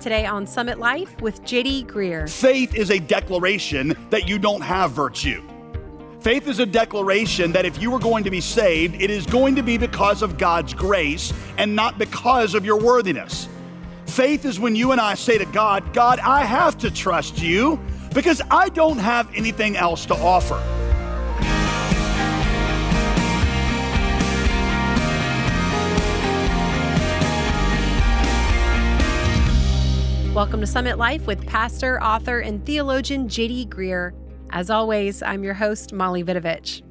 Today on Summit Life with JD Greear. Faith is a declaration that you don't have virtue. Faith is a declaration that if you are going to be saved, it is going to be because of God's grace and not because of your worthiness. Faith is when you and I say to God, God, I have to trust you because I don't have anything else to offer. Welcome to Summit Life with pastor, author, and theologian JD Greear. As always, I'm your host, Molly Vidovich.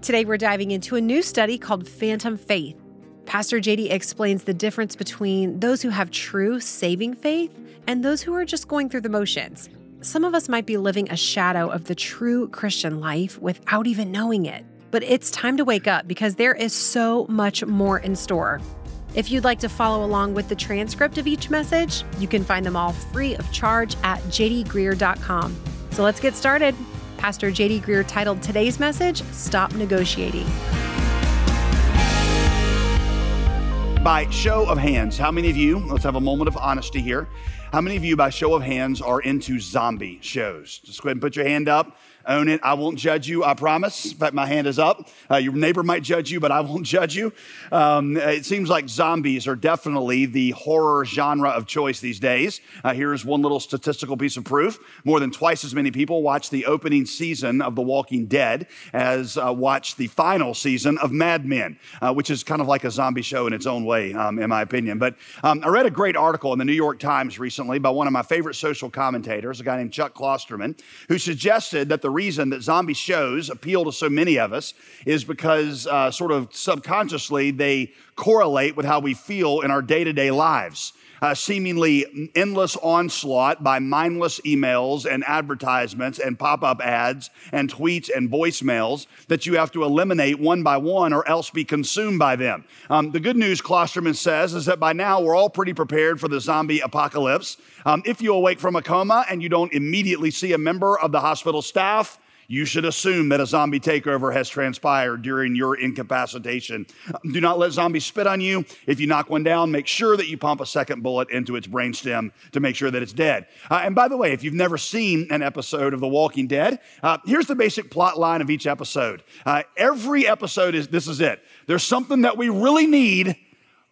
Today, we're diving into a new study called Phantom Faith. Pastor JD explains the difference between those who have true saving faith and those who are just going through the motions. Some of us might be living a shadow of the true Christian life without even knowing it. But it's time to wake up because there is so much more in store. If you'd like to follow along with the transcript of each message, you can find them all free of charge at jdgreear.com. So let's get started. Pastor JD Greear titled today's message, Stop Negotiating. By show of hands, how many of you, let's have a moment of honesty here, how many of you, by show of hands, are into zombie shows? Just go ahead and put your hand up own it. I won't judge you, I promise. In fact, my hand is up. Uh, your neighbor might judge you, but I won't judge you. Um, it seems like zombies are definitely the horror genre of choice these days. Uh, here's one little statistical piece of proof more than twice as many people watch the opening season of The Walking Dead as uh, watch the final season of Mad Men, uh, which is kind of like a zombie show in its own way, um, in my opinion. But um, I read a great article in the New York Times recently by one of my favorite social commentators, a guy named Chuck Klosterman, who suggested that the reason that zombie shows appeal to so many of us is because, uh, sort of subconsciously, they correlate with how we feel in our day to day lives uh, seemingly endless onslaught by mindless emails and advertisements and pop up ads and tweets and voicemails that you have to eliminate one by one or else be consumed by them. Um, the good news, Klosterman says, is that by now we're all pretty prepared for the zombie apocalypse. Um, if you awake from a coma and you don't immediately see a member of the hospital staff, you should assume that a zombie takeover has transpired during your incapacitation. Do not let zombies spit on you. If you knock one down, make sure that you pump a second bullet into its brainstem to make sure that it's dead. Uh, and by the way, if you've never seen an episode of The Walking Dead, uh, here's the basic plot line of each episode. Uh, every episode is this is it. There's something that we really need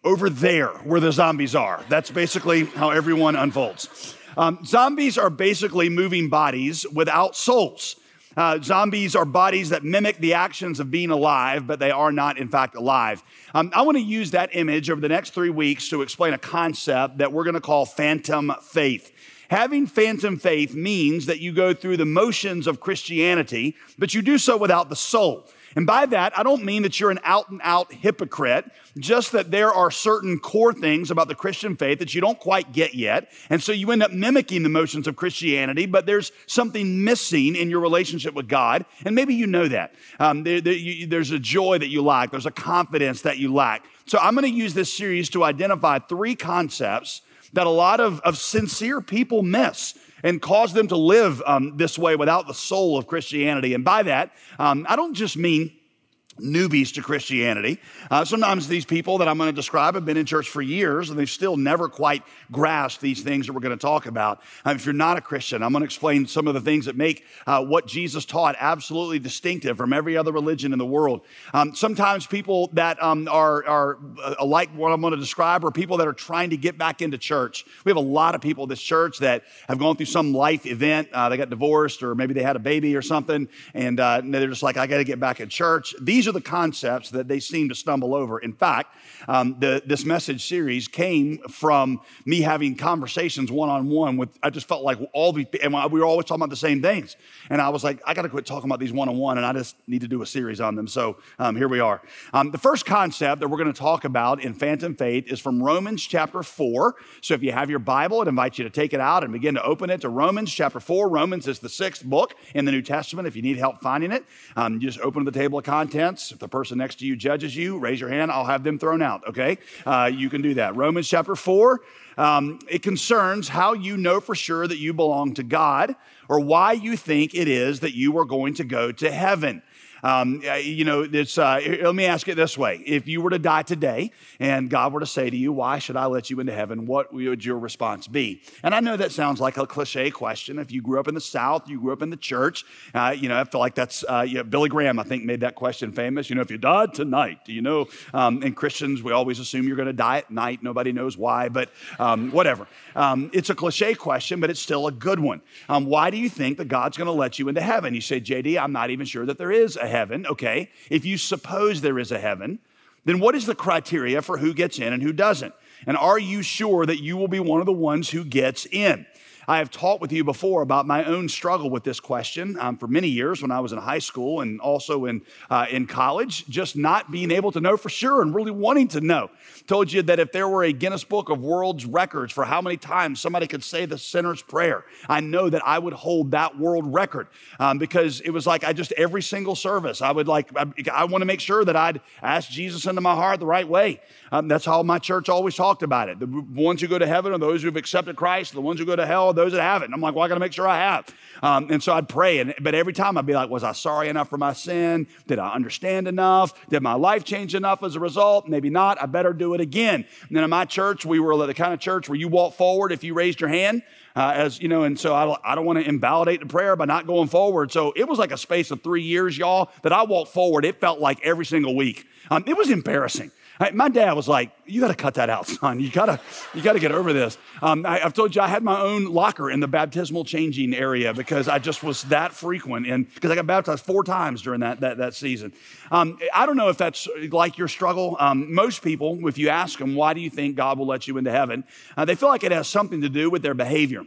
over there where the zombies are. That's basically how everyone unfolds. Um, zombies are basically moving bodies without souls. Uh, zombies are bodies that mimic the actions of being alive, but they are not, in fact, alive. Um, I want to use that image over the next three weeks to explain a concept that we're going to call phantom faith. Having phantom faith means that you go through the motions of Christianity, but you do so without the soul. And by that, I don't mean that you're an out and out hypocrite, just that there are certain core things about the Christian faith that you don't quite get yet. And so you end up mimicking the motions of Christianity, but there's something missing in your relationship with God. And maybe you know that. Um, there, there, you, there's a joy that you lack, there's a confidence that you lack. So I'm going to use this series to identify three concepts that a lot of, of sincere people miss and cause them to live um, this way without the soul of Christianity. And by that, um, I don't just mean newbies to Christianity. Uh, sometimes these people that I'm going to describe have been in church for years and they've still never quite grasped these things that we're going to talk about. Uh, if you're not a Christian, I'm going to explain some of the things that make uh, what Jesus taught absolutely distinctive from every other religion in the world. Um, sometimes people that um, are, are uh, like what I'm going to describe are people that are trying to get back into church. We have a lot of people in this church that have gone through some life event. Uh, they got divorced or maybe they had a baby or something and uh, they're just like, I got to get back in church. These these are the concepts that they seem to stumble over. In fact, um, the, this message series came from me having conversations one on one with, I just felt like all the, and we were always talking about the same things. And I was like, I got to quit talking about these one on one, and I just need to do a series on them. So um, here we are. Um, the first concept that we're going to talk about in Phantom Faith is from Romans chapter 4. So if you have your Bible, I'd invite you to take it out and begin to open it to Romans chapter 4. Romans is the sixth book in the New Testament. If you need help finding it, um, just open the table of contents if the person next to you judges you, raise your hand. I'll have them thrown out, okay? Uh, you can do that. Romans chapter 4, um, it concerns how you know for sure that you belong to God or why you think it is that you are going to go to heaven. Um, you know, it's, uh, let me ask it this way. If you were to die today and God were to say to you, why should I let you into heaven? What would your response be? And I know that sounds like a cliche question. If you grew up in the South, you grew up in the church, uh, you know, I feel like that's, uh, yeah, Billy Graham, I think, made that question famous. You know, if you died tonight, do you know? Um, and Christians, we always assume you're going to die at night. Nobody knows why, but um, whatever. Um, it's a cliche question, but it's still a good one. Um, why do you think that God's going to let you into heaven? You say, JD, I'm not even sure that there is a heaven. Okay. If you suppose there is a heaven, then what is the criteria for who gets in and who doesn't? And are you sure that you will be one of the ones who gets in? I have talked with you before about my own struggle with this question um, for many years when I was in high school and also in, uh, in college, just not being able to know for sure and really wanting to know. Told you that if there were a Guinness Book of World's Records for how many times somebody could say the sinner's prayer, I know that I would hold that world record um, because it was like I just every single service, I would like, I, I want to make sure that I'd ask Jesus into my heart the right way. Um, that's how my church always talked about it. The ones who go to heaven are those who've accepted Christ, the ones who go to hell those that haven't. I'm like, well, I got to make sure I have. Um, and so I'd pray. And, but every time I'd be like, was I sorry enough for my sin? Did I understand enough? Did my life change enough as a result? Maybe not. I better do it again. And then in my church, we were the kind of church where you walk forward if you raised your hand. Uh, as you know, and so I, I don't want to invalidate the prayer by not going forward. So it was like a space of three years, y'all, that I walked forward. It felt like every single week. Um, it was embarrassing. My dad was like, "You got to cut that out, son. You gotta, you gotta get over this." Um, I, have told you I had my own locker in the baptismal changing area because I just was that frequent, and because I got baptized four times during that that, that season. Um, I don't know if that's like your struggle. Um, most people, if you ask them, "Why do you think God will let you into heaven?" Uh, they feel like it has something to do with their behavior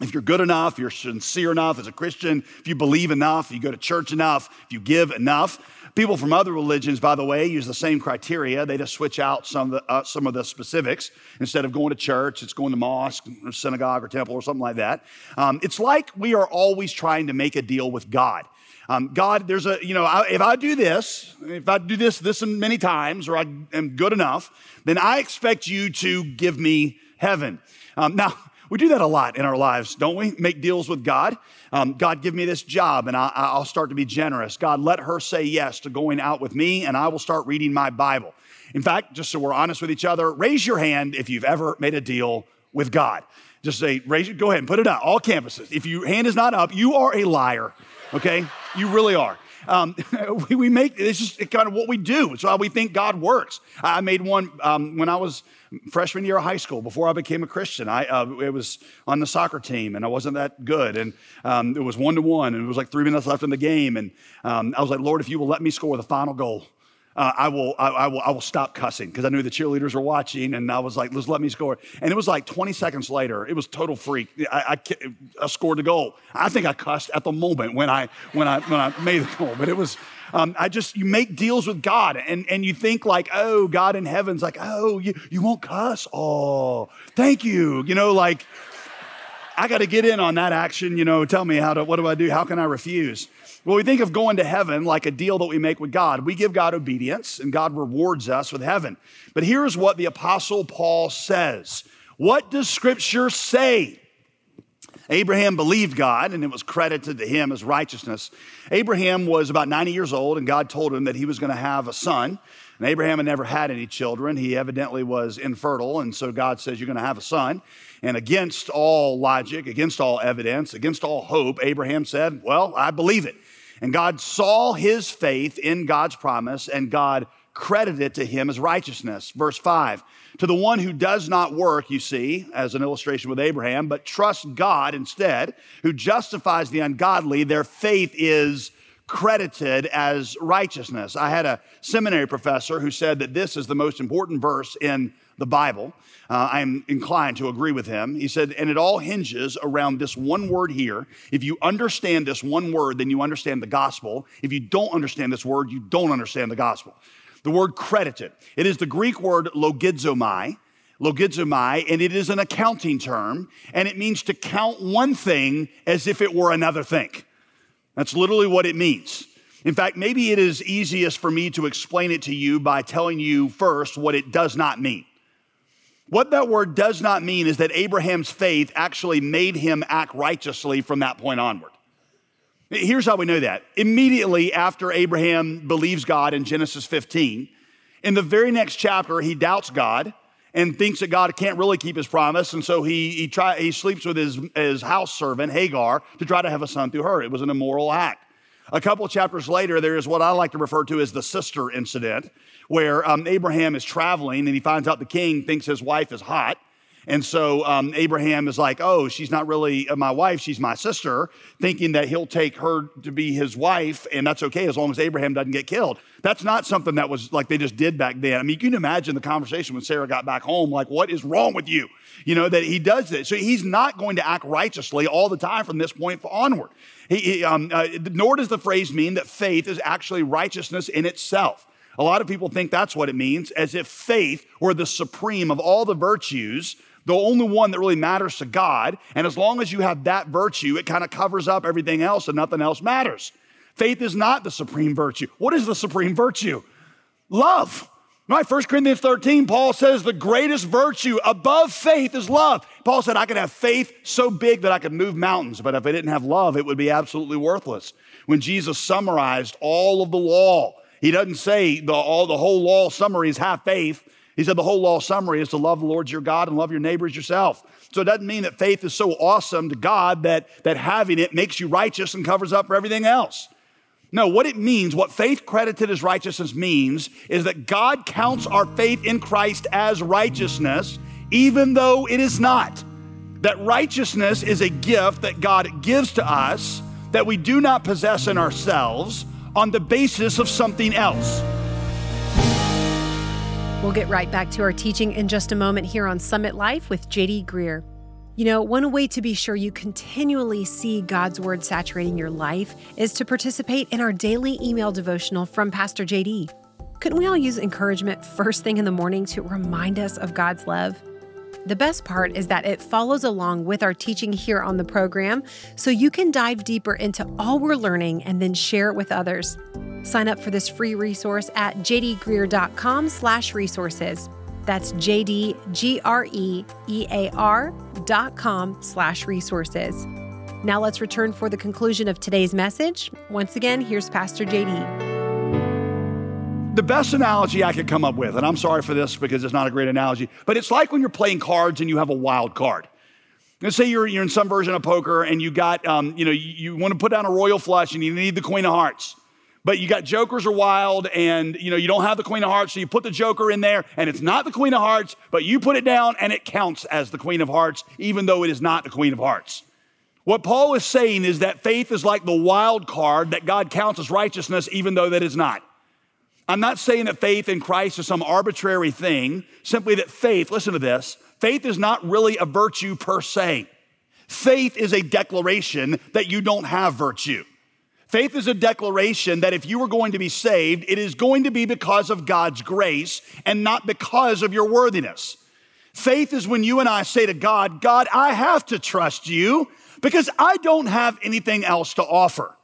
if you're good enough, you're sincere enough as a Christian, if you believe enough, you go to church enough, if you give enough, People from other religions, by the way, use the same criteria. They just switch out some of the, uh, some of the specifics. Instead of going to church, it's going to mosque or synagogue or temple or something like that. Um, it's like we are always trying to make a deal with God. Um, God, there's a, you know, I, if I do this, if I do this this many times, or I am good enough, then I expect you to give me heaven. Um, now, we do that a lot in our lives, don't we? Make deals with God. Um, God, give me this job and I, will start to be generous. God, let her say yes to going out with me and I will start reading my Bible. In fact, just so we're honest with each other, raise your hand if you've ever made a deal with God. Just say, raise it, go ahead and put it out, all campuses. If your hand is not up, you are a liar, okay? You really are. Um, we, we, make it's just kind of what we do. It's how we think God works. I made one um, when I was freshman year of high school before I became a Christian. I uh, it was on the soccer team and I wasn't that good, and um, it was one to one, and it was like three minutes left in the game, and um, I was like, Lord, if you will let me score the final goal. Uh, I, will, I, I, will, I will stop cussing because I knew the cheerleaders were watching, and I was like, "Let's let me score." And it was like 20 seconds later, it was total freak. I, I, I scored the goal. I think I cussed at the moment when I when I when I made the goal, but it was um, I just, you make deals with God and, and you think like, oh, God in heaven's like, oh, you, you won't cuss? Oh, thank you. You know, like, I got to get in on that action. You know, tell me how to, what do I do? How can I refuse? Well, we think of going to heaven like a deal that we make with God. We give God obedience and God rewards us with heaven. But here's what the Apostle Paul says What does Scripture say? Abraham believed God and it was credited to him as righteousness. Abraham was about 90 years old and God told him that he was going to have a son. And Abraham had never had any children. He evidently was infertile. And so God says, You're going to have a son. And against all logic, against all evidence, against all hope, Abraham said, Well, I believe it. And God saw his faith in God's promise and God credited it to him as righteousness. Verse 5 to the one who does not work, you see, as an illustration with Abraham, but trusts God instead, who justifies the ungodly, their faith is credited as righteousness. I had a seminary professor who said that this is the most important verse in the Bible. Uh, I'm inclined to agree with him. He said, and it all hinges around this one word here. If you understand this one word, then you understand the gospel. If you don't understand this word, you don't understand the gospel the word credited. It is the Greek word logizomai, logizomai, and it is an accounting term, and it means to count one thing as if it were another thing. That's literally what it means. In fact, maybe it is easiest for me to explain it to you by telling you first what it does not mean. What that word does not mean is that Abraham's faith actually made him act righteously from that point onward. Here's how we know that. Immediately after Abraham believes God in Genesis 15, in the very next chapter, he doubts God and thinks that God can't really keep his promise. And so he, he, try, he sleeps with his, his house servant, Hagar, to try to have a son through her. It was an immoral act. A couple chapters later, there is what I like to refer to as the sister incident, where um, Abraham is traveling and he finds out the king thinks his wife is hot. And so um, Abraham is like, oh, she's not really my wife, she's my sister, thinking that he'll take her to be his wife, and that's okay as long as Abraham doesn't get killed. That's not something that was like they just did back then. I mean, you can imagine the conversation when Sarah got back home, like, what is wrong with you? You know, that he does this. So he's not going to act righteously all the time from this point onward. He, he, um, uh, nor does the phrase mean that faith is actually righteousness in itself. A lot of people think that's what it means, as if faith were the supreme of all the virtues the only one that really matters to God. And as long as you have that virtue, it kind of covers up everything else and nothing else matters. Faith is not the supreme virtue. What is the supreme virtue? Love. Right, 1 Corinthians 13, Paul says the greatest virtue above faith is love. Paul said, I could have faith so big that I could move mountains, but if I didn't have love, it would be absolutely worthless. When Jesus summarized all of the law, he doesn't say the, all, the whole law summary is have faith. He said the whole law summary is to love the Lord your God and love your neighbors yourself. So it doesn't mean that faith is so awesome to God that, that having it makes you righteous and covers up for everything else. No, what it means, what faith credited as righteousness means, is that God counts our faith in Christ as righteousness, even though it is not. That righteousness is a gift that God gives to us that we do not possess in ourselves on the basis of something else. We'll get right back to our teaching in just a moment here on Summit Life with JD Greear. You know, one way to be sure you continually see God's Word saturating your life is to participate in our daily email devotional from Pastor JD. Couldn't we all use encouragement first thing in the morning to remind us of God's love? The best part is that it follows along with our teaching here on the program, so you can dive deeper into all we're learning and then share it with others. Sign up for this free resource at jdgreear.com slash resources. That's J-D-G-R-E-E-A-R dot com slash resources. Now let's return for the conclusion of today's message. Once again, here's Pastor JD. The best analogy I could come up with, and I'm sorry for this because it's not a great analogy, but it's like when you're playing cards and you have a wild card. Let's say you're, you're in some version of poker and you got, um, you know, you, you want to put down a royal flush and you need the queen of hearts. But you got jokers are wild and you know you don't have the queen of hearts so you put the joker in there and it's not the queen of hearts but you put it down and it counts as the queen of hearts even though it is not the queen of hearts. What paul is saying is that faith is like the wild card that god counts as righteousness even though that is not i'm not saying that faith in christ is some arbitrary thing simply that faith listen to this faith is not really a virtue per se faith is a declaration that you don't have virtue Faith is a declaration that if you are going to be saved, it is going to be because of God's grace and not because of your worthiness. Faith is when you and I say to God, God, I have to trust you because I don't have anything else to offer.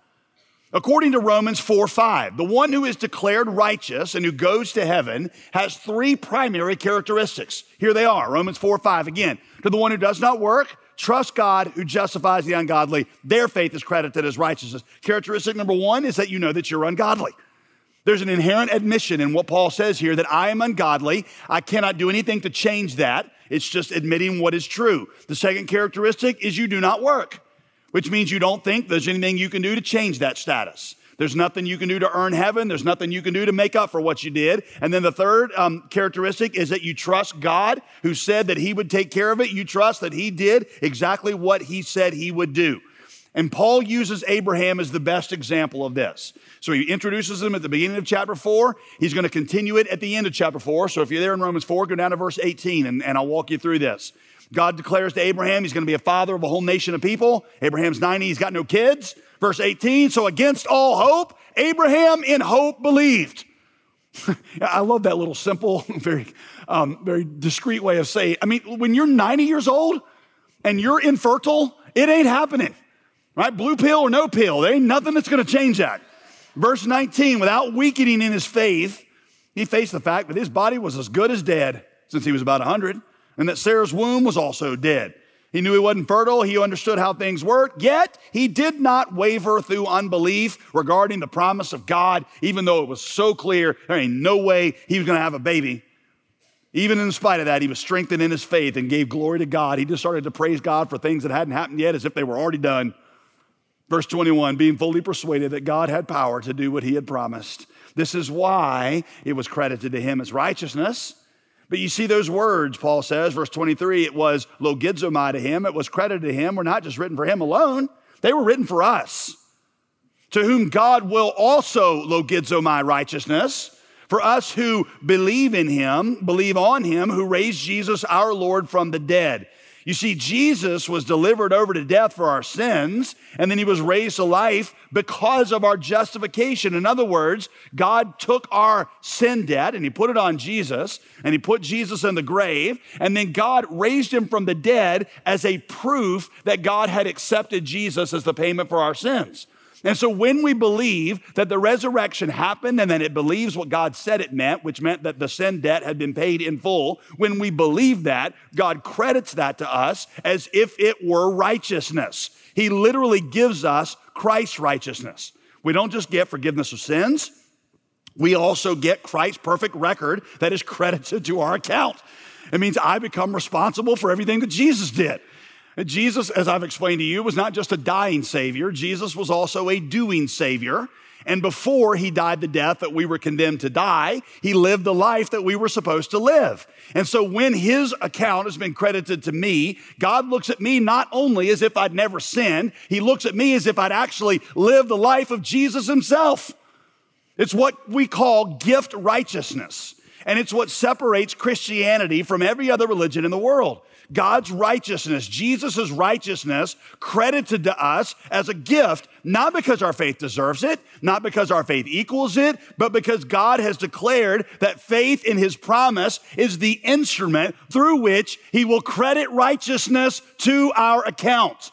According to Romans 4 5, the one who is declared righteous and who goes to heaven has three primary characteristics. Here they are Romans 4 5 again. To the one who does not work, Trust God who justifies the ungodly. Their faith is credited as righteousness. Characteristic number one is that you know that you're ungodly. There's an inherent admission in what Paul says here that I am ungodly. I cannot do anything to change that. It's just admitting what is true. The second characteristic is you do not work, which means you don't think there's anything you can do to change that status. There's nothing you can do to earn heaven. There's nothing you can do to make up for what you did. And then the third um, characteristic is that you trust God who said that He would take care of it. You trust that He did exactly what He said He would do. And Paul uses Abraham as the best example of this. So he introduces him at the beginning of chapter 4. He's going to continue it at the end of chapter 4. So if you're there in Romans 4, go down to verse 18 and, and I'll walk you through this. God declares to Abraham he's going to be a father of a whole nation of people. Abraham's 90, he's got no kids. Verse 18, so against all hope, Abraham in hope believed. I love that little simple, very, um, very discreet way of saying. I mean, when you're 90 years old and you're infertile, it ain't happening, right? Blue pill or no pill, there ain't nothing that's going to change that. Verse 19, without weakening in his faith, he faced the fact that his body was as good as dead since he was about 100, and that Sarah's womb was also dead. He knew he wasn't fertile. He understood how things worked. Yet he did not waver through unbelief regarding the promise of God, even though it was so clear there ain't no way he was going to have a baby. Even in spite of that, he was strengthened in his faith and gave glory to God. He just started to praise God for things that hadn't happened yet as if they were already done. Verse 21 being fully persuaded that God had power to do what he had promised. This is why it was credited to him as righteousness. But you see those words, Paul says, verse 23, it was logizomai to him, it was credited to him, were not just written for him alone, they were written for us, to whom God will also logizomai righteousness, for us who believe in him, believe on him, who raised Jesus our Lord from the dead. You see, Jesus was delivered over to death for our sins, and then he was raised to life because of our justification. In other words, God took our sin debt and he put it on Jesus, and he put Jesus in the grave, and then God raised him from the dead as a proof that God had accepted Jesus as the payment for our sins. And so when we believe that the resurrection happened and then it believes what God said it meant, which meant that the sin debt had been paid in full, when we believe that, God credits that to us as if it were righteousness. He literally gives us Christ's righteousness. We don't just get forgiveness of sins, we also get Christ's perfect record that is credited to our account. It means I become responsible for everything that Jesus did. Jesus, as I've explained to you, was not just a dying Savior, Jesus was also a doing Savior. And before he died the death that we were condemned to die, he lived the life that we were supposed to live. And so when his account has been credited to me, God looks at me not only as if I'd never sinned, he looks at me as if I'd actually lived the life of Jesus himself. It's what we call gift righteousness. And it's what separates Christianity from every other religion in the world. God's righteousness, Jesus' righteousness, credited to us as a gift, not because our faith deserves it, not because our faith equals it, but because God has declared that faith in his promise is the instrument through which he will credit righteousness to our account.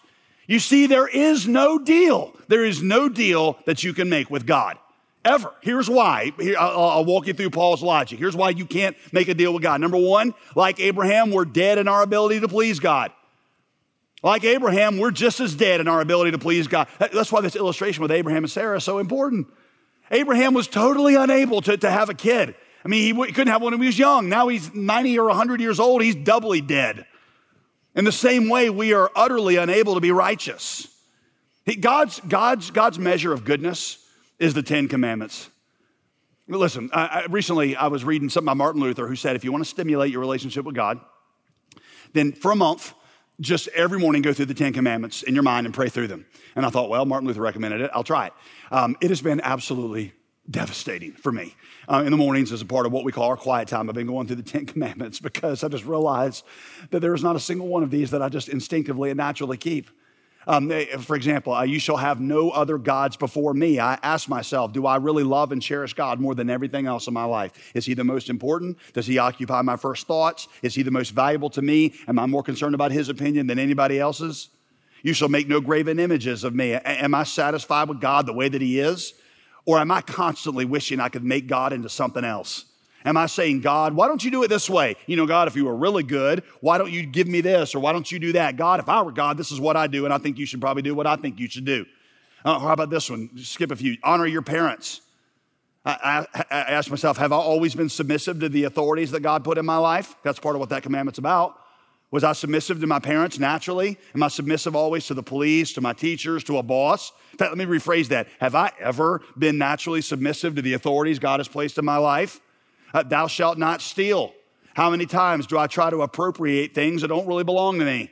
You see, there is no deal. There is no deal that you can make with God. Ever. Here's why. I'll, walk you through Paul's logic. Here's why you can't make a deal with God. Number one, like Abraham, we're dead in our ability to please God. Like Abraham, we're just as dead in our ability to please God. That's why this illustration with Abraham and Sarah is so important. Abraham was totally unable to, to have a kid. I mean, he couldn't have one when he was young. Now he's 90 or 100 years old, he's doubly dead. In the same way, we are utterly unable to be righteous. God's, God's, God's measure of goodness is the Ten Commandments. Listen, I, I, recently I was reading something by Martin Luther who said if you want to stimulate your relationship with God, then for a month, just every morning go through the Ten Commandments in your mind and pray through them. And I thought, well, Martin Luther recommended it. I'll try it. Um, it has been absolutely devastating for me. Uh, in the mornings, as a part of what we call our quiet time, I've been going through the Ten Commandments because I just realized that there is not a single one of these that I just instinctively and naturally keep. Um, eh, for example, uh, you shall have no other gods before me. I ask myself, do I really love and cherish God more than everything else in my life? Is he the most important? Does he occupy my first thoughts? Is he the most valuable to me? Am I more concerned about his opinion than anybody else's? You shall make no graven images of me. A- am I satisfied with God the way that he is? Or am I constantly wishing I could make God into something else? Am I saying, God, why don't you do it this way? You know, God, if you were really good, why don't you give me this? Or why don't you do that? God, if I were God, this is what I do, and I think you should probably do what I think you should do. Uh, how about this one? Skip a few. Honor your parents. I, I, I ask myself, have I always been submissive to the authorities that God put in my life? That's part of what that commandment's about. Was I submissive to my parents naturally? Am I submissive always to the police, to my teachers, to a boss? In fact, let me rephrase that. Have I ever been naturally submissive to the authorities God has placed in my life? Uh, thou shalt not steal. How many times do I try to appropriate things that don't really belong to me?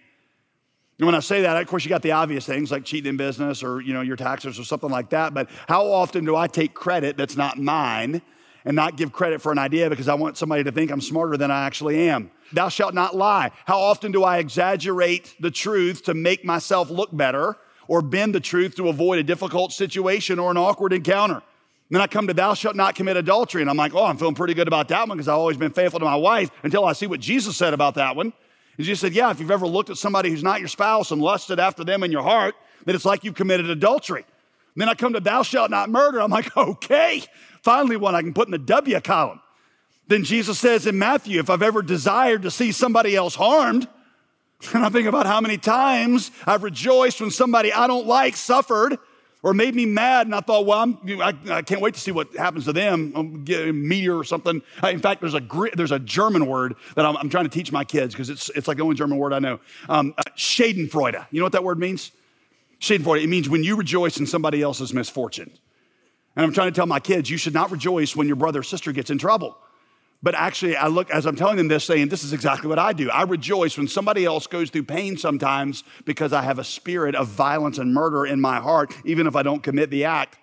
And when I say that, of course, you got the obvious things like cheating in business or you know your taxes or something like that. But how often do I take credit that's not mine and not give credit for an idea because I want somebody to think I'm smarter than I actually am? Thou shalt not lie. How often do I exaggerate the truth to make myself look better or bend the truth to avoid a difficult situation or an awkward encounter? Then I come to thou shalt not commit adultery. And I'm like, oh, I'm feeling pretty good about that one because I've always been faithful to my wife until I see what Jesus said about that one. And Jesus said, yeah, if you've ever looked at somebody who's not your spouse and lusted after them in your heart, then it's like you've committed adultery. And then I come to thou shalt not murder. I'm like, okay, finally one I can put in the W column. Then Jesus says in Matthew, if I've ever desired to see somebody else harmed, And I think about how many times I've rejoiced when somebody I don't like suffered or made me mad. And I thought, well, I, I can't wait to see what happens to them. Get a meteor or something. In fact, there's a, there's a German word that I'm, I'm trying to teach my kids because it's, it's like the only German word I know. Um, uh, Schadenfreude. You know what that word means? Schadenfreude. It means when you rejoice in somebody else's misfortune. And I'm trying to tell my kids, you should not rejoice when your brother or sister gets in trouble. But actually, I look as I'm telling them this, saying, This is exactly what I do. I rejoice when somebody else goes through pain sometimes because I have a spirit of violence and murder in my heart, even if I don't commit the act.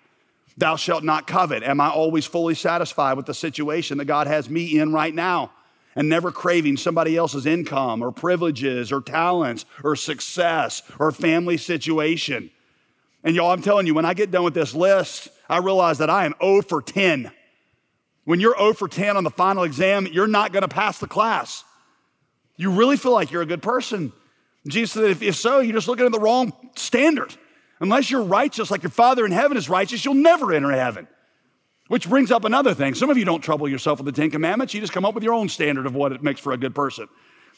Thou shalt not covet. Am I always fully satisfied with the situation that God has me in right now? And never craving somebody else's income or privileges or talents or success or family situation. And y'all, I'm telling you, when I get done with this list, I realize that I am 0 for 10. When you're 0 for 10 on the final exam, you're not going to pass the class. You really feel like you're a good person. Jesus said, if, if so, you're just looking at the wrong standard. Unless you're righteous like your Father in heaven is righteous, you'll never enter heaven. Which brings up another thing. Some of you don't trouble yourself with the Ten Commandments. You just come up with your own standard of what it makes for a good person.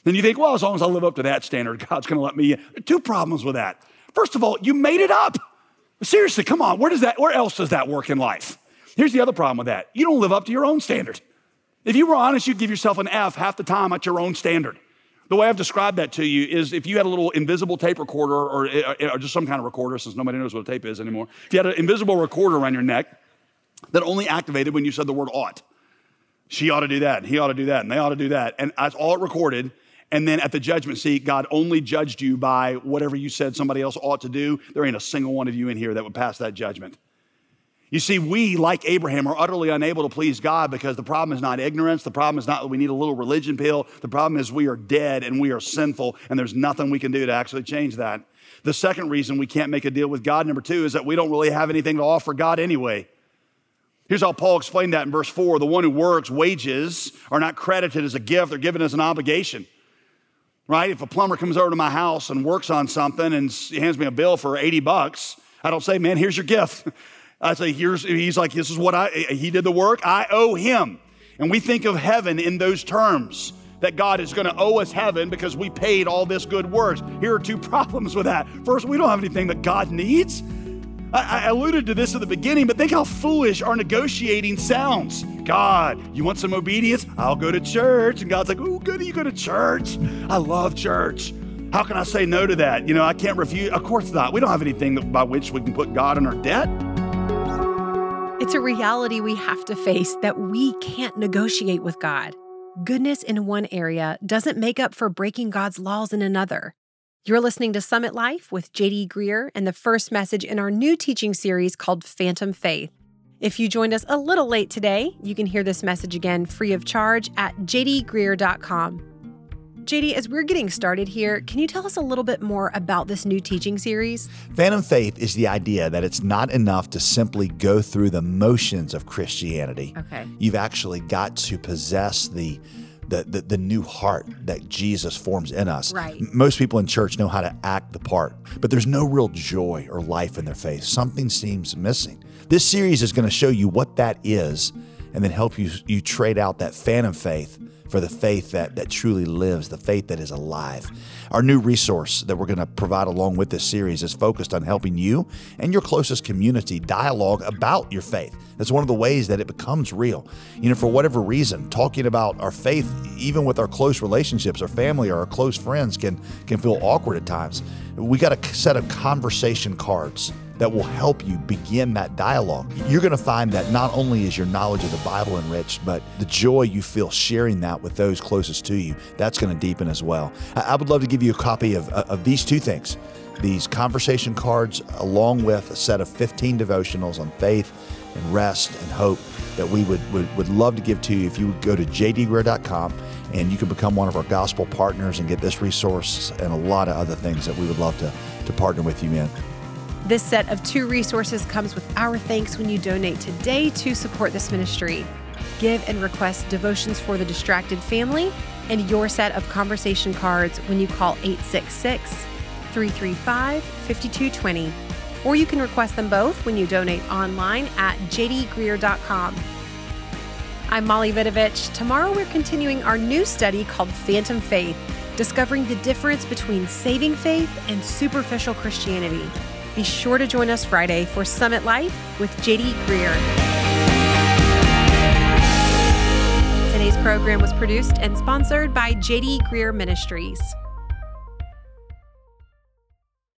Then you think, well, as long as I live up to that standard, God's going to let me in. Two problems with that. First of all, you made it up. Seriously, come on. Where does that? Where else does that work in life? Here's the other problem with that you don't live up to your own standard. If you were honest, you'd give yourself an F half the time at your own standard. The way I've described that to you is if you had a little invisible tape recorder or, eh, or, just some kind of recorder, since nobody knows what a tape is anymore, if you had an invisible recorder around your neck that only activated when you said the word ought, she ought to do that, and he ought to do that, and they ought to do that, and that's all it recorded. And then at the judgment seat, God only judged you by whatever you said somebody else ought to do. There ain't a single one of you in here that would pass that judgment. You see, we, like Abraham, are utterly unable to please God because the problem is not ignorance. The problem is not that we need a little religion pill. The problem is we are dead and we are sinful, and there's nothing we can do to actually change that. The second reason we can't make a deal with God, number two, is that we don't really have anything to offer God anyway. Here's how Paul explained that in verse four the one who works, wages are not credited as a gift, they're given as an obligation. Right? If a plumber comes over to my house and works on something and hands me a bill for 80 bucks, I don't say, man, here's your gift. I say, here's, he's like, this is what I, he did the work, I owe him. And we think of heaven in those terms that God is going to owe us heaven because we paid all this good works. Here are two problems with that. First, we don't have anything that God needs. I, I alluded to this at the beginning, but think how foolish our negotiating sounds. God, you want some obedience? I'll go to church. And God's like, oh, good, you go to church. I love church. How can I say no to that? You know, I can't refuse. Of course not. We don't have anything by which we can put God in our debt. It's a reality we have to face that we can't negotiate with God. Goodness in one area doesn't make up for breaking God's laws in another. You're listening to Summit Life with JD Greear and the first message in our new teaching series called Phantom Faith. If you joined us a little late today, you can hear this message again free of charge at jdgreear.com. JD, as we're getting started here, can you tell us a little bit more about this new teaching series? Phantom Faith is the idea that it's not enough to simply go through the motions of Christianity. Okay. You've actually got to possess the the, the, the, new heart that Jesus forms in us. Right. Most people in church know how to act the part, but there's no real joy or life in their faith. Something seems missing. This series is going to show you what that is and then help you you trade out that phantom faith for the faith that, that truly lives, the faith that is alive. Our new resource that we're going to provide along with this series is focused on helping you and your closest community dialogue about your faith. That's one of the ways that it becomes real. You know, for whatever reason, talking about our faith, even with our close relationships, our family, or our close friends, can can feel awkward at times. We got a set of conversation cards that will help you begin that dialogue. You're going to find that not only is your knowledge of the Bible enriched, but the joy you feel sharing that with those closest to you, that's going to deepen as well. I would love to give you a copy of, of these two things these conversation cards, along with a set of 15 devotionals on faith and rest and hope that we would, would, would love to give to you if you would go to jdgreear.com and you can become one of our gospel partners and get this resource and a lot of other things that we would love to, to partner with you in. This set of two resources comes with our thanks when you donate today to support this ministry. Give and request devotions for the distracted family and your set of conversation cards when you call 866 335 5220. Or you can request them both when you donate online at jdgreear.com. I'm Molly Vidovich. Tomorrow we're continuing our new study called Phantom Faith discovering the difference between saving faith and superficial Christianity. Be sure to join us Friday for Summit Life with JD Greear. Today's program was produced and sponsored by JD Greear Ministries.